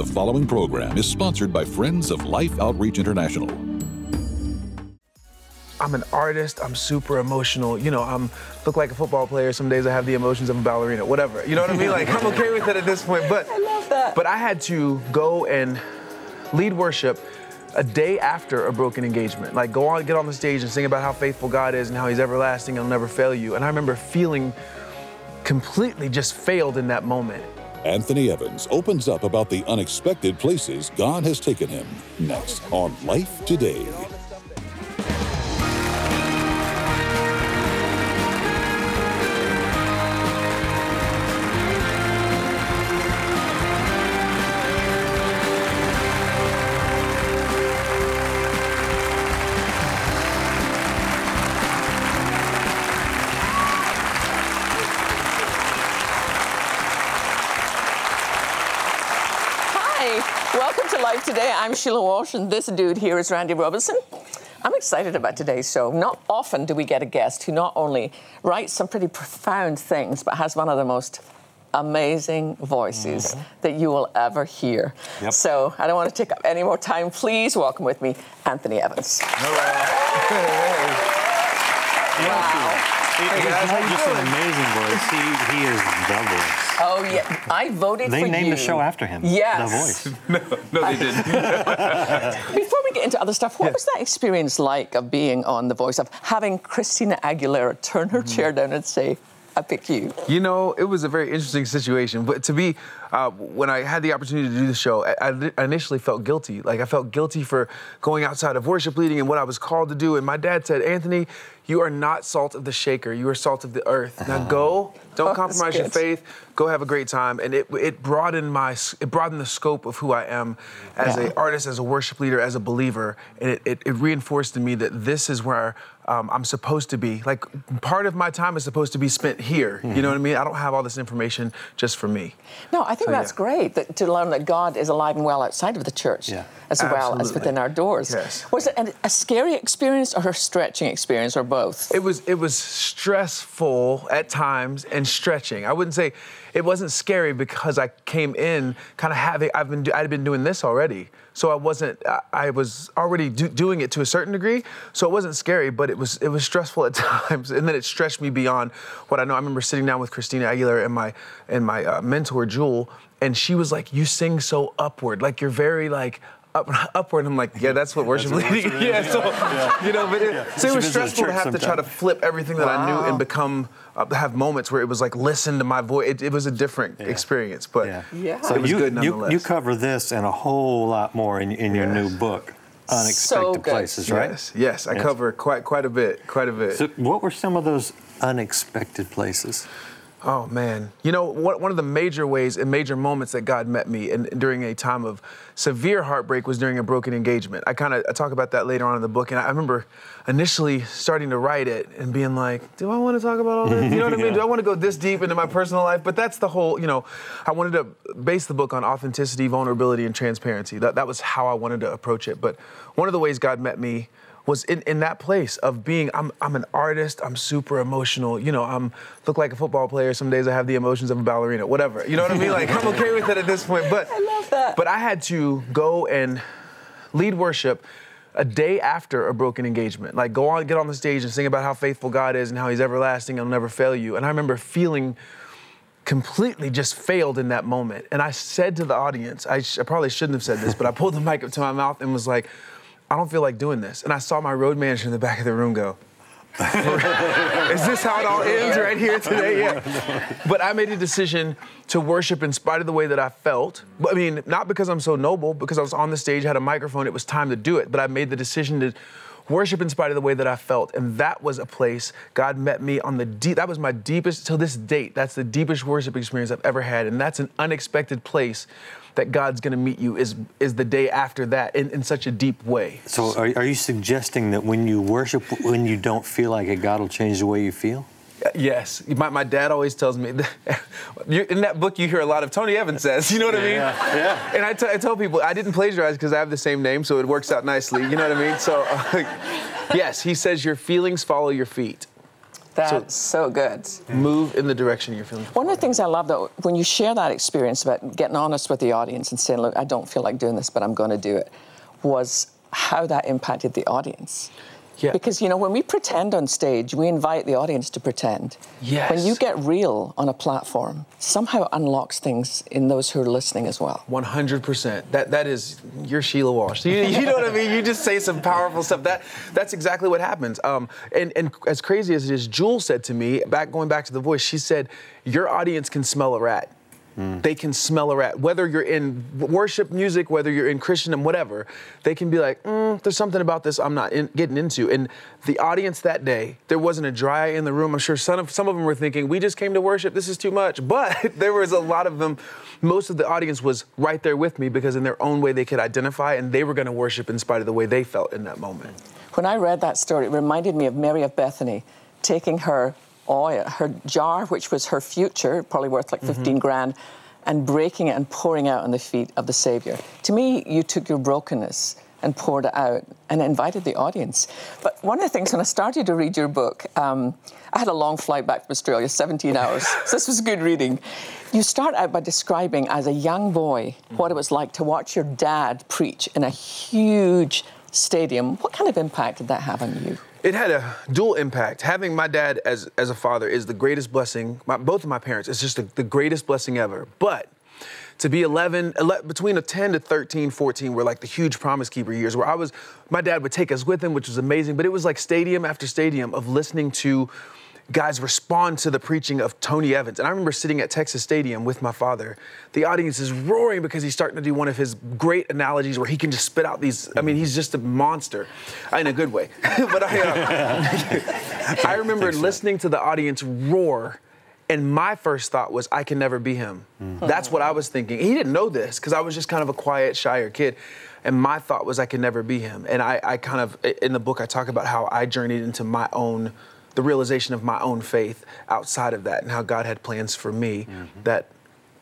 The following program is sponsored by Friends of Life Outreach International. I'm an artist. I'm super emotional. You know, I'm look like a football player. Some days I have the emotions of a ballerina. Whatever. You know what I mean? Like I'm okay with it at this point. But I love that. But I had to go and lead worship a day after a broken engagement. Like go on, get on the stage and sing about how faithful God is and how He's everlasting and will never fail you. And I remember feeling completely just failed in that moment. Anthony Evans opens up about the unexpected places God has taken him. Next on Life Today. To Life Today. I'm Sheila Walsh, and this dude here is Randy Robison. I'm excited about today's show. Not often do we get a guest who not only writes some pretty profound things, but has one of the most amazing voices mm-hmm. that you will ever hear. Yep. So I don't want to take up any more time. Please welcome with me Anthony Evans. Wow. He, he's not just an amazing voice, he, he is the voice. Oh yeah, I voted They for named the show after him. Yes. The voice. No, they didn't. Before we get into other stuff, what was that experience like of being on The Voice, of having Christina Aguilera turn her chair down and say, I pick you? You know, it was a very interesting situation. But to be, uh, when I had the opportunity to do the show, I, I initially felt guilty. Like I felt guilty for going outside of worship leading and what I was called to do. And my dad said, Anthony, you are not salt of the shaker. You are salt of the earth. Now go. Don't Oh, compromise your faith. Go have a great time. And it, it broadened my it broadened the scope of who I am as Yeah. an artist, as a worship leader, as a believer. And it, it, it reinforced in me that this is where um, I'm supposed to be. Like part of my time is supposed to be spent here. You know what I mean? I don't have all this information just for me. No, I think So, that's yeah. great that, to learn that God is alive and well outside of the church Yeah. as well as within our doors. Yes. Was it an- a scary experience or a stretching experience or both? It was it was stressful at times and stretching. I wouldn't say it wasn't scary because I came in kind of having I've been I'd been doing this already, so I wasn't I, I was already do, doing it to a certain degree, so it wasn't scary, but it was it was stressful at times, and then it stretched me beyond what I know. I remember sitting down with Christina Aguilera and my and my uh, mentor Jewel, and she was like, "You sing so upward, like you're very like." Up, upward, I'm like, yeah, that's what worship what leading. worship yeah, is, so yeah. you know, but it, so it was stressful to church have to try to flip everything that I knew and become uh, have moments where it was like listen to my voice. It, it was a different experience, but Yeah. Yeah. So it was you, good you, nonetheless. you cover this and a whole lot more in, in your new book, Unexpected good. Places, right? yes, yes, I Yes. cover quite quite a bit, quite a bit. So what were some of those unexpected places? Oh man, you know what, one of the major ways and major moments that God met me and during a time of severe heartbreak was during a broken engagement. I kind of I talk about that later on in the book, and I remember initially starting to write it and being like, "Do I want to talk about all this? You know what I mean? Do I want to go this deep into my personal life?" But that's the whole, you know, I wanted to base the book on authenticity, vulnerability, and transparency. That that was how I wanted to approach it. But one of the ways God met me was in, in that place of being I'm, I'm an artist i'm super emotional you know i'm look like a football player some days i have the emotions of a ballerina whatever you know what i mean like i'm okay with it at this point but I love that. but i had to go and lead worship a day after a broken engagement like go on get on the stage and sing about how faithful god is and how he's everlasting and will never fail you and i remember feeling completely just failed in that moment. And I said to the audience, I, sh- I probably shouldn't have said this, but I pulled the mic up to my mouth and was like, I don't feel like doing this. And I saw my road manager in the back of the room go, Is this how it all ends right here today? Yeah. But I made a decision to worship in spite of the way that I felt. But I mean, not because I'm so noble, because I was on the stage, had a microphone, it was time to do it. But I made the decision to worship in spite of the way that I felt. And that was a place God met me on the deep, that was my deepest, till this date, that's the deepest worship experience I've ever had. And that's an unexpected place that God's gonna meet you is, is the day after that in, in such a deep way. So are, are you suggesting that when you worship, when you don't feel like it, God will change the way you feel? Yes, my, my dad always tells me that you, in that book you hear a lot of Tony Evans says. You know what I mean? Yeah, yeah. And I, t- I tell people I didn't plagiarize because I have the same name, so it works out nicely. You know what I mean? So, uh, yes, he says your feelings follow your feet. That's so, good. Move in the direction you're feeling. One of the things I love though, when you share that experience about getting honest with the audience and saying, look, I don't feel like doing this, but I'm going to do it, was how that impacted the audience. Yeah. Because, you know, when we pretend on stage, we invite the audience to pretend. Yes. When you get real on a platform, somehow it unlocks things in those who are listening as well. 100%. That that is you're Sheila Walsh. You, you know what I mean? You just say some powerful stuff. That that's exactly what happens. Um, and and as crazy as it is, Jewel said to me back going back to the voice. She said, "Your audience can smell a rat." They can smell a rat. Whether you're in worship music, whether you're in Christendom, whatever, they can be like, mm, there's something about this I'm not in, getting into. And the audience that day, there wasn't a dry eye in the room. I'm sure some of, some of them were thinking, we just came to worship, this is too much. But there was a lot of them, most of the audience was right there with me because in their own way they could identify and they were going to worship in spite of the way they felt in that moment. When I read that story, it reminded me of Mary of Bethany taking her oil, her jar, which was her future, probably worth like 15 grand, and breaking it and pouring out on the feet of the Savior. To me, you took your brokenness and poured it out and invited the audience. But one of the things, when I started to read your book, um, I had a long flight back from Australia, 17 hours. so this was good reading. You start out by describing as a young boy what it was like to watch your dad preach in a huge stadium. What kind of impact did that have on you? It had a dual impact. Having my dad as, as a father is the greatest blessing. My, both of my parents, it's just the, the greatest blessing ever. But to be 11, ele- between a 10 to 13, 14 were like the huge promise keeper years where I was, my dad would take us with him, which was amazing, but it was like stadium after stadium of listening to guys respond to the preaching of Tony Evans. And I remember sitting at Texas Stadium with my father. The audience is roaring because he's starting to do one of his great analogies where he can just spit out these. I mean, he's just a monster in a good way. but I, uh, I remember listening to the audience roar. And my first thought was, I can never be him. That's what I was thinking. He didn't know this because I was just kind of a quiet, shyer kid. And my thought was, I can never be him. And I, I kind of, in the book, I talk about how I journeyed into my own the realization of my own faith outside of that and how God had plans for me mm-hmm. that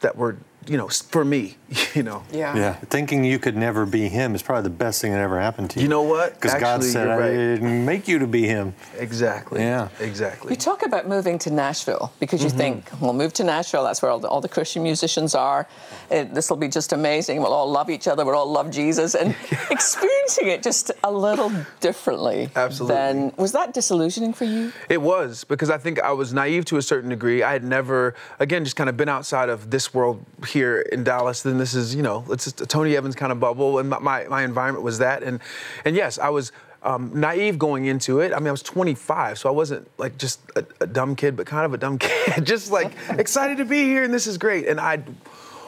that were you know for me you know Yeah, thinking you could never be him is probably the best thing that ever happened to you. You know what? Because God said, you're I didn't make you to be him. exactly Yeah. exactly You talk about moving to Nashville because you mm-hmm. think, we'll move to Nashville, that's where all the, all the Christian musicians are. This will be just amazing. We'll all love each other, we'll all love Jesus. And experiencing it just a little differently. Absolutely. Than, was that disillusioning for you? It was because I think I was naive to a certain degree. I had never, again, just kind of been outside of this world here in Dallas. Then this is, you know, it's a Tony Evans kind of bubble, and my, my, my environment was that. And and yes, I was um, naive going into it. I mean, I was 25, so I wasn't like just a, a dumb kid, but kind of a dumb kid, just like excited to be here, and this is great. And I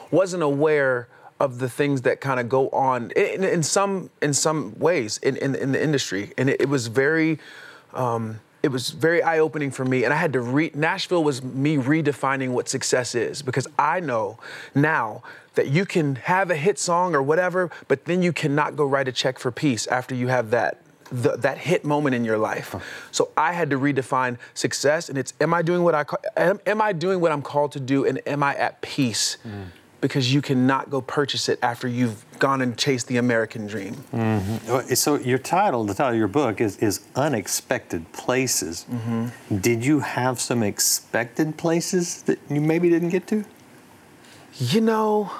wasn't aware of the things that kind of go on in, in some in some ways in, in, in the industry, and it, it was very. Um, it was very eye-opening for me, and I had to read. Nashville was me redefining what success is because I know now that you can have a hit song or whatever, but then you cannot go write a check for peace after you have that the, that hit moment in your life. So I had to redefine success, and it's am I doing what I am, am I doing what I'm called to do, and am I at peace? Mm. Because you cannot go purchase it after you've gone and chased the American dream. Uh, So your title, the title of your book is, is Unexpected Places. Mm-hmm. Did you have some expected places that you maybe didn't get to? You know,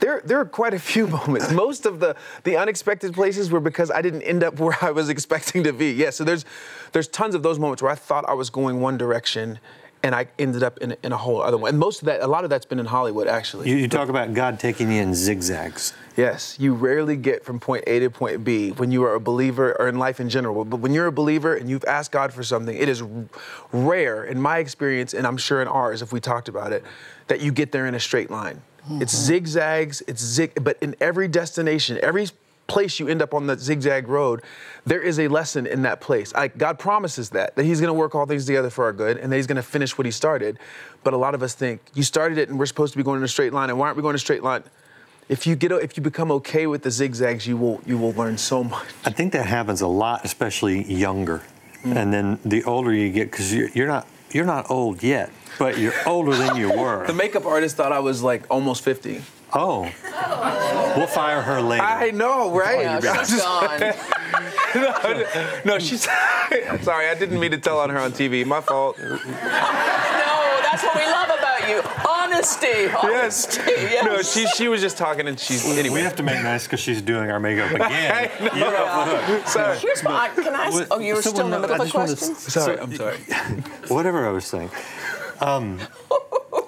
there there are quite a few moments. Most of the the unexpected places were because I didn't end up where I was expecting to be. Yeah, so there's there's tons of those moments where I thought I was going one direction and I ended up in, a- in a whole other one. And most of that, a lot of that's been in Hollywood actually. You, you talk about God taking you in zigzags. Yes, you rarely get from point A to point B when you are a believer or in life in general. But when you're a believer and you've asked God for something, it is rare in my experience, and I'm sure in ours if we talked about it, that you get there in a straight line. Mm-hmm. It's zigzags, it's zig, but in every destination, every place you end up on the zigzag road, there is a lesson in that place. I, God promises that, that He's gonna work all things together for our good and that He's gonna finish what He started. But a lot of us think, you started it and we're supposed to be going in a straight line, and why aren't we going in a straight line? If you get, if you become okay with the zigzags, you will, you will learn so much. I think that happens a lot, especially younger. Mm. And then the older you get, because you're, you're not you're not old yet, but you're older than you were. The makeup artist thought I was like almost 50. Oh, we'll fire her later. I know, right? Yeah, I'm she's just- gone. no, no, she's sorry. I didn't mean to tell on her on TV. My fault. No, that's what we love about you. Honesty. Honesty. Yes. No, she she was just talking and she's anyway. We have to make nice because she's doing our makeup again. I know. You're off the hook. Sorry. Here's what I, can I ask? What- Oh, you were still in the middle of a just wanna question? Sorry, so- I'm sorry. Whatever I was saying. Um,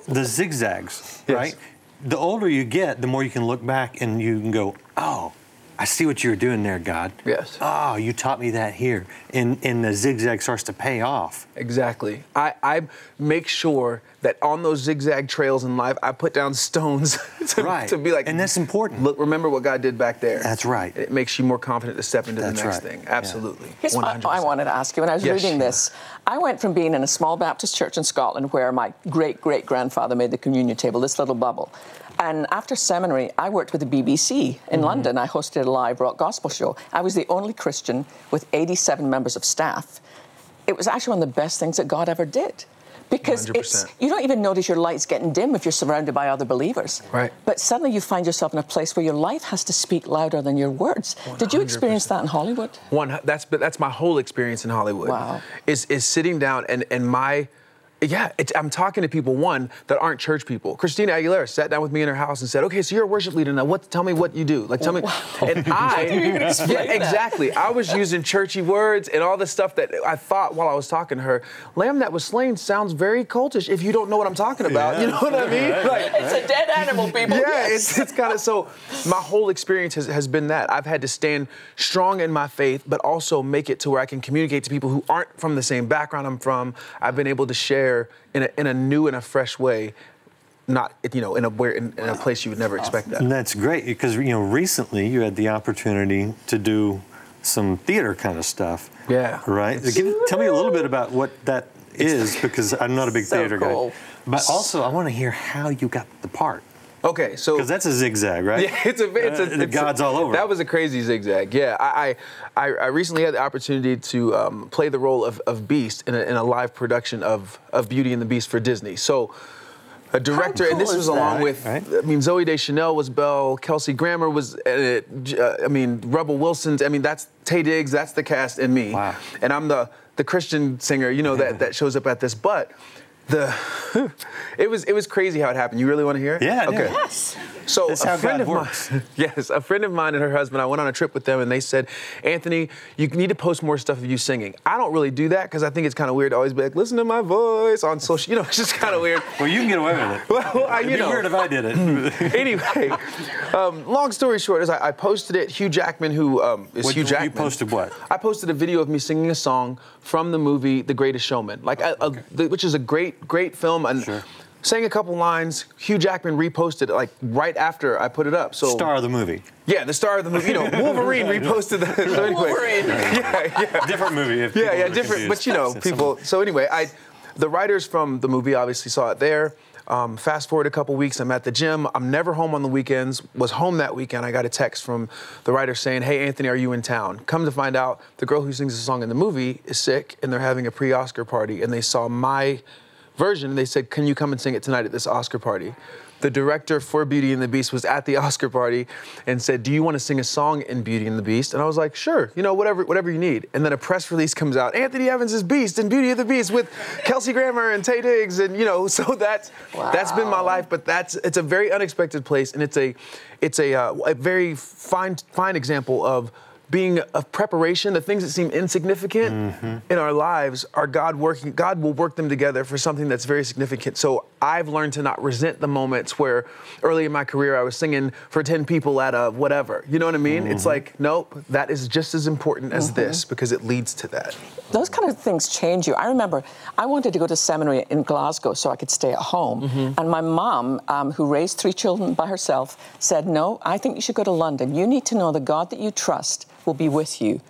the zigzags, Yes. right? The older you get, the more you can look back and you can go, oh, I see what you were doing there, God. Yes. Oh, you taught me that here. And, and the zigzag starts to pay off. Exactly. I, I make sure that on those zigzag trails in life, I put down stones to, Right. to be like, And that's important. Look, remember what God did back there. That's right. It makes you more confident to step into That's the next right. thing. Yeah. Absolutely. Here's what 100%. I wanted to ask you. When I was Yes, reading Sheila. this, I went from being in a small Baptist church in Scotland where my great great grandfather made the communion table, this little bubble. And after seminary, I worked with the BBC Mm-hmm. in London. I hosted a live rock gospel show. I was the only Christian with 87 members of staff. It was actually one of the best things that God ever did. Because it's 100%. you don't even notice your lights getting dim if you're surrounded by other believers. Right. But suddenly you find yourself in a place where your life has to speak louder than your words. Did you experience that in Hollywood? One, that's that's my whole experience in Hollywood. Wow. Is is sitting down and and my. Yeah, it's, I'm talking to people one that aren't church people. Christina Aguilera sat down with me in her house and said, "Okay, so you're a worship leader now. What? Tell me what you do. Like, tell me." And I, yeah, exactly. I was using churchy words and all the stuff that I thought while I was talking to her. Lamb that was slain sounds very cultish if you don't know what I'm talking about. Yeah. You know what I mean? Like, It's a dead animal, people. yeah, Yes. it's, it's kind of so. My whole experience has, has been that I've had to stand strong in my faith, but also make it to where I can communicate to people who aren't from the same background I'm from. I've been able to share in a, in a new and a fresh way, not you know in a where in, in a place you would never expect that. And that's great because, you know, recently you had the opportunity to do some theater kind of stuff. Yeah. Right? Give, tell me a little bit about what that is because I'm not a big So theater cool. guy. But also, I want to hear how you got the part. Okay, so Because that's a zigzag, right? Yeah, it's a it's a Uh, it's a- God's all over. That was a crazy zigzag. Yeah, I I, I recently had the opportunity to um, play the role of, of Beast in a, in a live production of of Beauty and the Beast for Disney. So. A director, and this is was along that? with, Right. I mean, Zooey Deschanel was Belle, Kelsey Grammer was, J- uh, I mean, Rebel Wilson's, I mean, that's Taye Diggs, that's the cast, and me. Wow. And I'm the the Christian singer, you know, that that shows up at this. But the, it was it was crazy how it happened. You really want to hear it? Yeah, Okay. Yes. So That's a how friend God of works. mine, yes, a friend of mine and her husband. I went on a trip with them, and they said, "Anthony, you need to post more stuff of you singing." I don't really do that because I think it's kind of weird to always be like, "Listen to my voice" on social. You know, it's just kind of weird. Well, you can get away with it. Well, I, It'd be know. weird if I did it. anyway, um, long story short is I, I posted it. Hugh Jackman, who um, is What- Hugh you posted what? I posted a video of me singing a song from the movie The Greatest Showman, like a, a, the, which is a great, great film, and Sure. Sang a couple lines. Hugh Jackman reposted it like right after I put it up. So Star of the movie. yeah, the star of the movie. You know, Wolverine reposted that. So anyway, Wolverine. yeah, yeah. Different movie. If Yeah, yeah, different. confused. But you know, people. So anyway, I, the writers from the movie obviously saw it there. Um, fast forward a couple weeks, I'm at the gym. I'm never home on the weekends. Was home that weekend. I got a text from the writer saying, "Hey, Anthony, are you in town?" Come to find out, the girl who sings the song in the movie is sick, and they're having a pre-Oscar party, and they saw my version. And they said, "Can you come and sing it tonight at this Oscar party?" The director for Beauty and the Beast was at the Oscar party and said, "Do you want to sing a song in Beauty and the Beast?" And I was like, "Sure, you know, whatever, whatever you need." And then a press release comes out: Anthony Evans is Beast in Beauty and the Beast with Kelsey Grammer and Taye Diggs, and you know, so that's that's been my life. But that's it's a very unexpected place, and it's a it's a, uh, a very fine fine example of being of preparation, the things that seem insignificant mm-hmm. in our lives are God working. God will work them together for something that's very significant. So I've learned to not resent the moments where early in my career I was singing for 10 people at a whatever. You know what I mean? It's mm-hmm. like, nope, that is just as important as this mm-hmm. because it leads to that. Those kind of things change you. I remember I wanted to go to seminary in Glasgow so I could stay at home. And my mom, um, who raised three children by herself, said, No, I think you should go to London. You need to know the God that you trust will be with you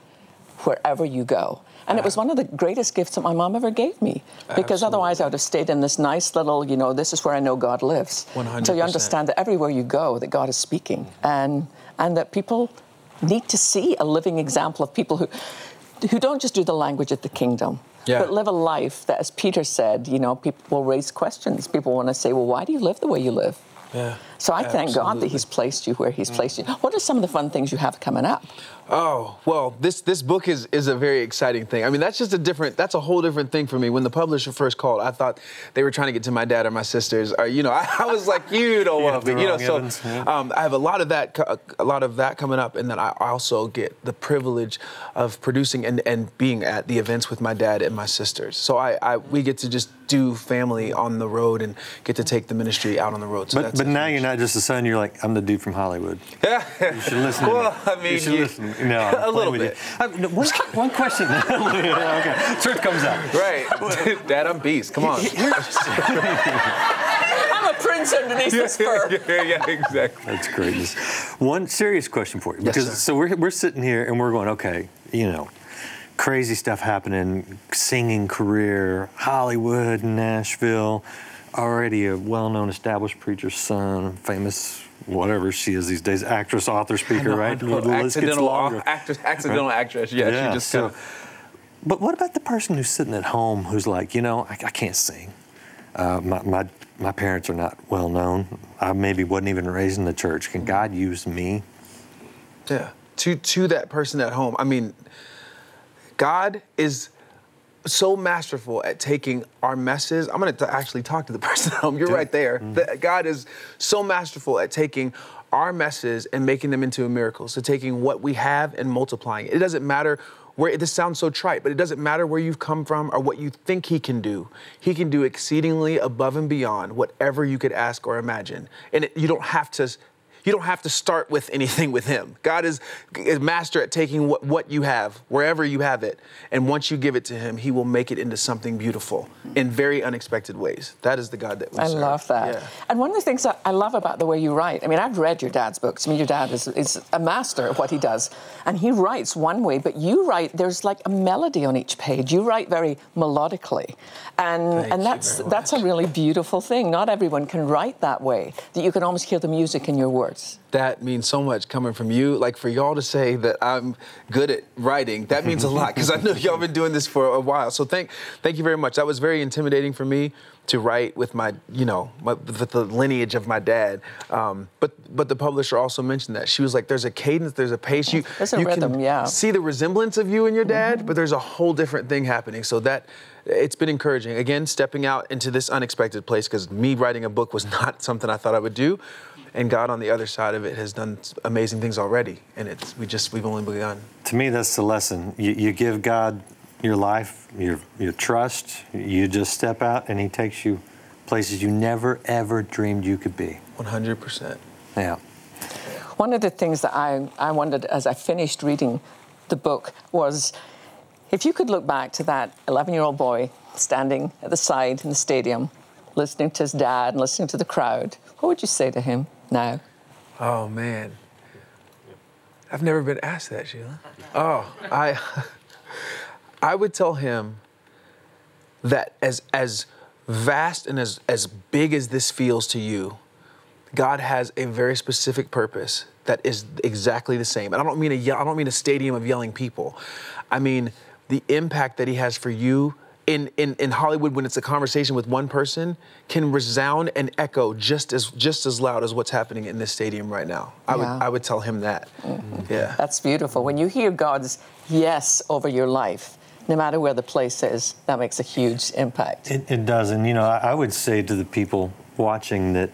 wherever you go. And it was one of the greatest gifts that my mom ever gave me. Because otherwise I would have stayed in this nice little, you know, this is where I know God lives. Until you 100%. understand that everywhere you go, that God is speaking. And, and that people need to see a living example of people who, who don't just do the language of the kingdom, Yeah. but live a life that, as Peter said, you know, people will raise questions. People want to say, well, why do you live the way you live? Yeah. So I thank God that He's placed you where He's placed you. What are some of the fun things you have coming up? Oh well, this this book is is a very exciting thing. I mean, that's just a different. That's a whole different thing for me. When the publisher first called, I thought they were trying to get to my dad or my sisters. Or you know, I, I was like, you don't want me. You know, so um, I have a lot of that, a lot of that coming up, and then I also get the privilege of producing and and being at the events with my dad and my sisters. So I, I we get to just do family on the road and get to take the ministry out on the road. So but but now you're not just a son. You're like I'm the dude from Hollywood. Yeah. You should listen. well, I mean, you should you, listen. No, a little bit. Uh, one, one question. okay, truth comes out. Right, Dad, I'm beast. Come on. I'm a prince underneath this fur. yeah, yeah, exactly. That's greatness. One serious question for you, because yes, so we're we're sitting here and we're going, okay, you know, crazy stuff happening, singing career, Hollywood, Nashville, already a well-known established preacher's son, famous whatever she is these days, actress, author, speaker, know, right? The list gets longer. Actress, accidental right? actress. Yeah, yeah, she just so, kind of. But what about the person who's sitting at home who's like, you know, I, I can't sing. Uh, my, my, my parents are not well known. I maybe wasn't even raised in the church. Can God use me? Yeah. To to that person at home. I mean, God is so masterful at taking our messes. I'm going to actually talk to the person at home. You're right there. Mm-hmm. God is so masterful at taking our messes and making them into a miracle. So taking what we have and multiplying it. It doesn't matter where this sounds so trite, but it doesn't matter where you've come from or what you think he can do. He can do exceedingly above and beyond whatever you could ask or imagine. And it, you don't have to you don't have to start with anything with him. God is, is master at taking what, what you have, wherever you have it, and once you give it to him, he will make it into something beautiful in very unexpected ways. That is the God that we I serve. I love that. Yeah. And one of the things that I love about the way you write, I mean, I've read your dad's books. I mean, your dad is, is a master at what he does. And he writes one way, but you write, there's like a melody on each page. You write very melodically. And, Thank and that's, that's a really beautiful thing. Not everyone can write that way, that you can almost hear the music in your That means so much coming from you. Like for y'all to say that I'm good at writing, that means a lot because I know y'all been doing this for a while. So thank, thank you very much. That was very intimidating for me to write with my, you know, my, with the lineage of my dad. Um, but but the publisher also mentioned that she was like, "There's a cadence, there's a pace. You there's a you rhythm, can yeah. see the resemblance of you and your dad, mm-hmm. but there's a whole different thing happening. So that it's been encouraging. Again, stepping out into this unexpected place because me writing a book was not something I thought I would do and God on the other side of it has done amazing things already, and it's we just we've only begun. To me, that's the lesson. You, you give God your life, your your trust. You just step out, and He takes you places you never ever dreamed you could be. One hundred percent. Yeah. One of the things that I, I wondered as I finished reading the book was if you could look back to that 11 year old boy standing at the side in the stadium, listening to his dad and listening to the crowd, what would you say to him? No. Oh man. I've never been asked that, Sheila. Oh, I I would tell him that as as vast and as as big as this feels to you, God has a very specific purpose that is exactly the same. And I don't mean a I don't mean a stadium of yelling people. I mean the impact that he has for you in, in, in Hollywood, when it's a conversation with one person, can resound and echo just as just as loud as what's happening in this stadium right now. I yeah. would I would tell him that. Mm-hmm. Yeah. That's beautiful. When you hear God's yes over your life, no matter where the place is, that makes a huge impact. It, it does. And, you know, I, I would say to the people watching that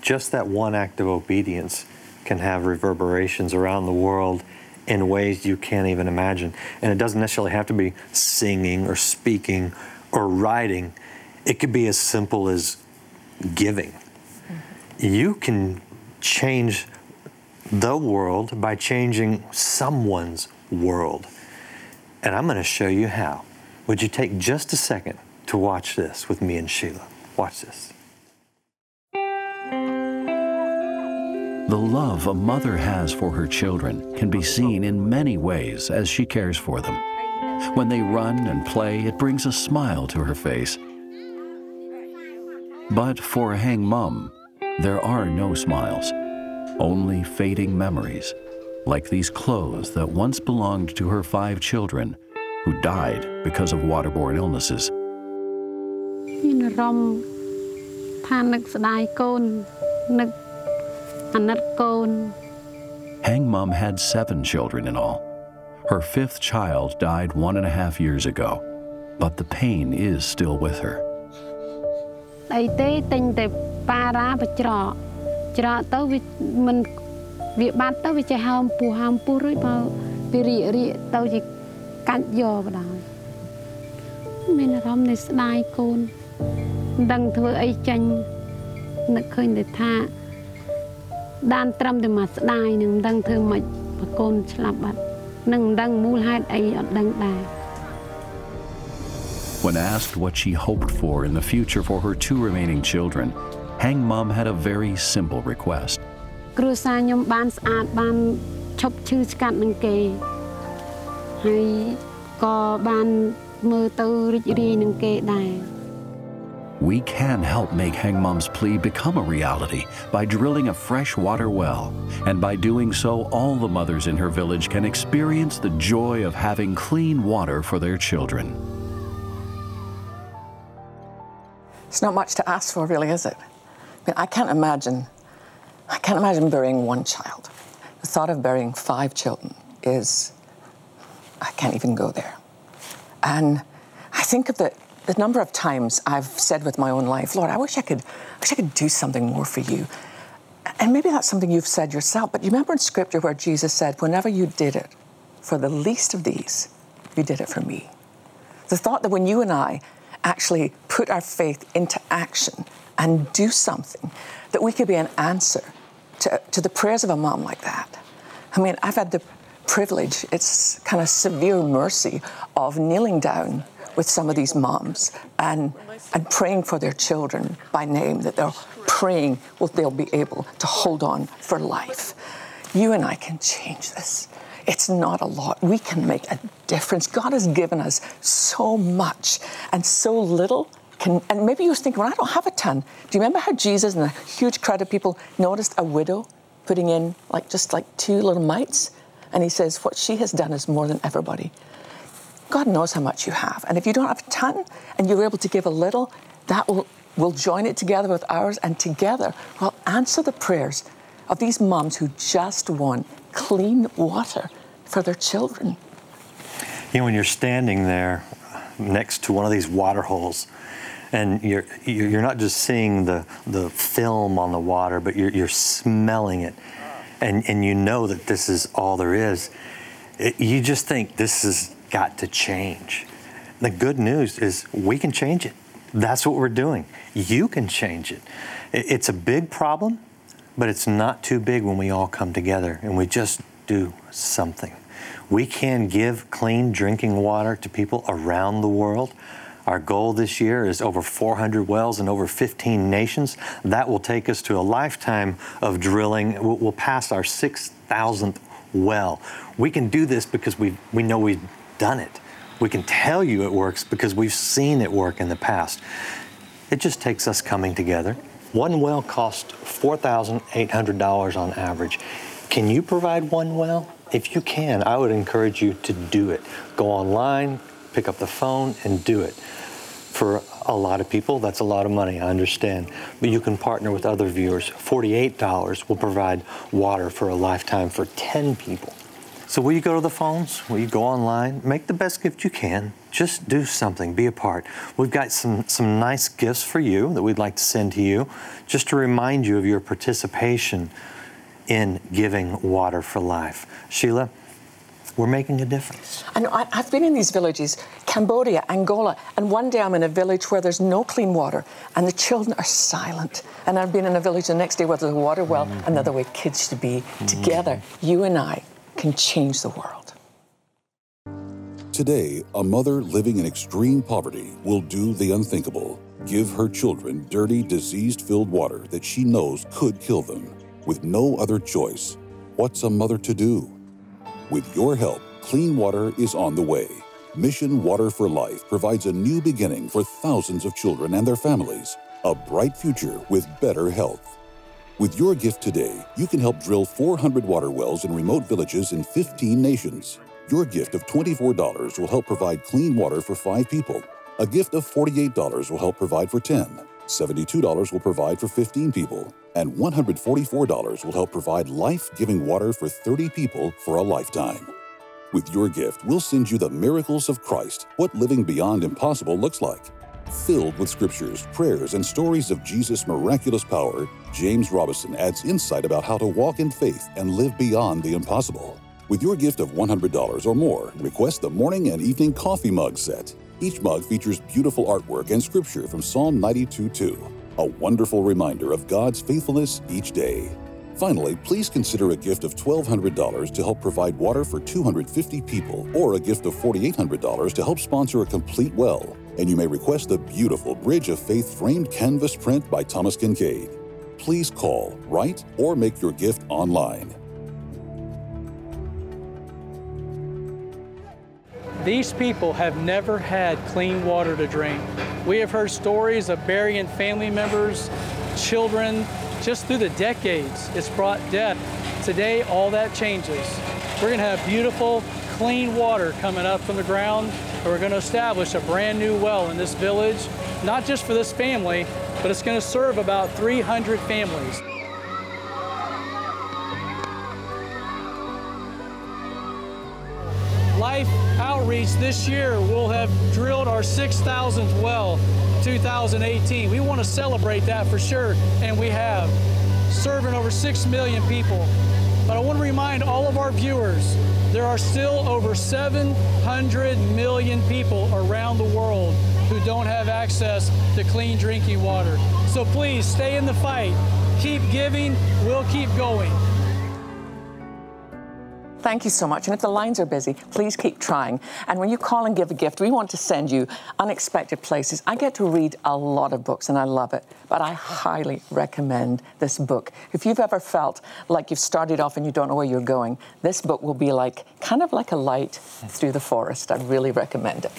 just that one act of obedience can have reverberations around the world in ways you can't even imagine. And it doesn't necessarily have to be singing or speaking or writing, it could be as simple as giving. Mm-hmm. You can change the world by changing someone's world. And I'm going to show you how. Would you take just a second to watch this with me and Sheila? Watch this. The love a mother has for her children can be seen in many ways as she cares for them. When they run and play, it brings a smile to her face. But for Hang Mum, there are no smiles, only fading memories, like these clothes that once belonged to her five children who died because of waterborne illnesses. មានអារម្មណ៍ថានឹកស្ដាយកូននឹក Hang Mum had seven children in all. Her fifth child died one and a half years ago, but the pain is still with her. អីទេទិញតែប៉ារ៉ាបច្រកច្រកទៅវាមិនវាបាត់ទៅវាចេះហើមពោះហើមពោះរួចបើវារៀករៀកទៅជាកាច់យកបណ្ដោយមានអារម្មណ៍នៃស្ដាយកូនមិនដឹងធ្វើអីចាញ់នឹកឃើញតែថា ដានត្រឹមតែមកស្ដាយនឹងមិនដឹងធ្វើម៉េចបើកូនស្លាប់បាត់នឹងមិនដឹងមូលហេតុអីអត់ដឹងដែរ When asked what she hoped for in the future for her two remaining children, Hang Mum had a very simple request. គ្រួសារខ្ញុំបានស្អាតបានឈប់ឈឺស្កាត់នឹងគេហើយក៏បានមើលទៅរីករាយនឹងគេដែរ We can help make Hang Mum's plea become a reality by drilling a fresh water well. And by doing so, all the mothers in her village can experience the joy of having clean water for their children. It's not much to ask for, really, is it? I mean, I can't imagine. I can't imagine burying one child. The thought of burying five children is, I can't even go there. And I think of the, the number of times I've said with my own life, Lord, I wish I could, I wish I could do something more for you. And maybe that's something you've said yourself, but you remember in Scripture where Jesus said, whenever you did it for the least of these, you did it for me. The thought that when you and I actually put our faith into action and do something, that we could be an answer to, to the prayers of a mom like that. I mean, I've had the privilege, it's kind of severe mercy of kneeling down with some of these moms and, and praying for their children by name, that they're praying well, they'll be able to hold on for life. You and I can change this. It's not a lot. We can make a difference. God has given us so much, and so little can. And maybe you was thinking, well, I don't have a ton. Do you remember how Jesus and a huge crowd of people noticed a widow putting in like just like two little mites? And he says, what she has done is more than everybody. God knows how much you have. And if you don't have a ton and you're able to give a little, that will, will join it together with ours, and together we'll answer the prayers of these moms who just want clean water for their children. You know, when you're standing there next to one of these water holes, and you're you're not just seeing the the film on the water, but you're you're smelling it, and and you know that this is all there is. It, you just think this has got to change. The good news is we can change it. That's what we're doing. You can change it. it it's a big problem, but it's not too big when we all come together and we just do something. We can give clean drinking water to people around the world. Our goal this year is over 400 wells in over 15 nations. That will take us to a lifetime of drilling. We'll, we'll pass our 6,000th well. We can do this because we we know we've done it. We can tell you it works because we've seen it work in the past. It just takes us coming together. One well costs $4,800 on average. Can you provide one well? If you can, I would encourage you to do it. Go online, pick up the phone, and do it. For a lot of people, that's a lot of money, I understand. But you can partner with other viewers. $48 will provide water for a lifetime for 10 people. So will you go to the phones? Will you go online? Make the best gift you can. Just do something. Be a part. We've got some, some nice gifts for you that we'd like to send to you just to remind you of your participation in giving water for life. Sheila, we're making a difference. I know, I, I've been in these villages, Cambodia, Angola, and one day I'm in a village where there's no clean water and the children are silent. And I've been in a village the next day where there's a water well, Mm-hmm. another way kids should be. Together, you and I can change the world. Today, a mother living in extreme poverty will do the unthinkable give her children dirty, disease filled water that she knows could kill them. With no other choice, what's a mother to do? With your help, clean water is on the way. Mission Water for Life provides a new beginning for thousands of children and their families, a bright future with better health. With your gift today, you can help drill 400 water wells in remote villages in 15 nations. Your gift of $24 will help provide clean water for five people. A gift of $48 will help provide for 10. $72 will provide for 15 people, and $144 will help provide life giving water for 30 people for a lifetime. With your gift, we'll send you the miracles of Christ, what living beyond impossible looks like. Filled with scriptures, prayers, and stories of Jesus' miraculous power, James Robison adds insight about how to walk in faith and live beyond the impossible. With your gift of $100 or more, request the morning and evening coffee mug set. Each mug features beautiful artwork and scripture from Psalm 92:2, a wonderful reminder of God's faithfulness each day. Finally, please consider a gift of $1,200 to help provide water for 250 people, or a gift of $4,800 to help sponsor a complete well. And you may request the beautiful Bridge of Faith framed canvas print by Thomas Kinkade. Please call, write, or make your gift online. These people have never had clean water to drink. We have heard stories of burying family members, children, just through the decades. It's brought death. Today, all that changes. We're going to have beautiful, clean water coming up from the ground, and we're going to establish a brand new well in this village, not just for this family, but it's going to serve about 300 families. Life Outreach this year will have drilled our 6,000th well 2018. We want to celebrate that for sure, and we have, serving over 6 million people. But I want to remind all of our viewers there are still over 700 million people around the world who don't have access to clean drinking water. So please stay in the fight. Keep giving, we'll keep going. Thank you so much. And if the lines are busy, please keep trying. And when you call and give a gift, we want to send you unexpected places. I get to read a lot of books and I love it, but I highly recommend this book. If you've ever felt like you've started off and you don't know where you're going, this book will be like kind of like a light through the forest. I really recommend it.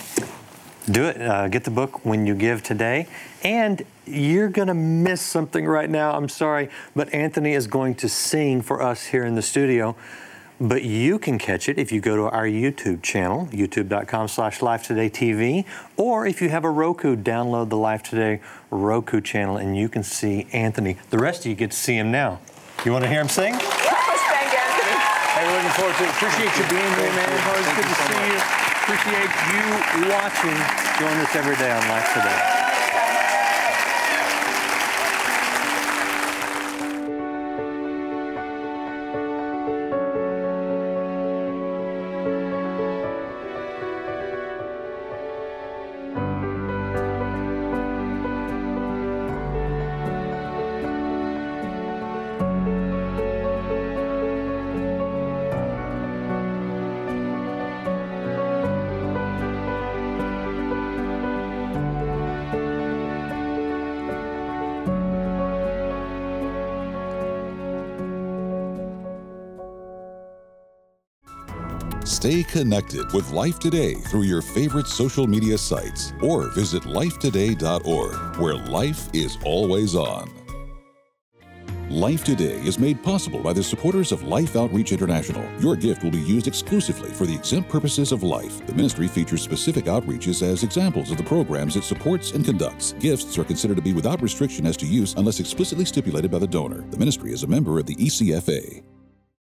Do it. Uh, get the book when you give today. And you're going to miss something right now. I'm sorry, but Anthony is going to sing for us here in the studio. But you can catch it if you go to our YouTube channel, youtube.com slash LifeTodayTV, or if you have a Roku, download the Life Today Roku channel and you can see Anthony. The rest of you get to see him now. You want to hear him sing? Thank Anthony. Hey, we're looking forward to it. Appreciate you being here, man. Always good to see you. Appreciate you watching. Join us every day on Life Today. Stay connected with Life Today through your favorite social media sites or visit lifetoday.org, where life is always on. Life Today is made possible by the supporters of Life Outreach International. Your gift will be used exclusively for the exempt purposes of life. The ministry features specific outreaches as examples of the programs it supports and conducts. Gifts are considered to be without restriction as to use unless explicitly stipulated by the donor. The ministry is a member of the ECFA.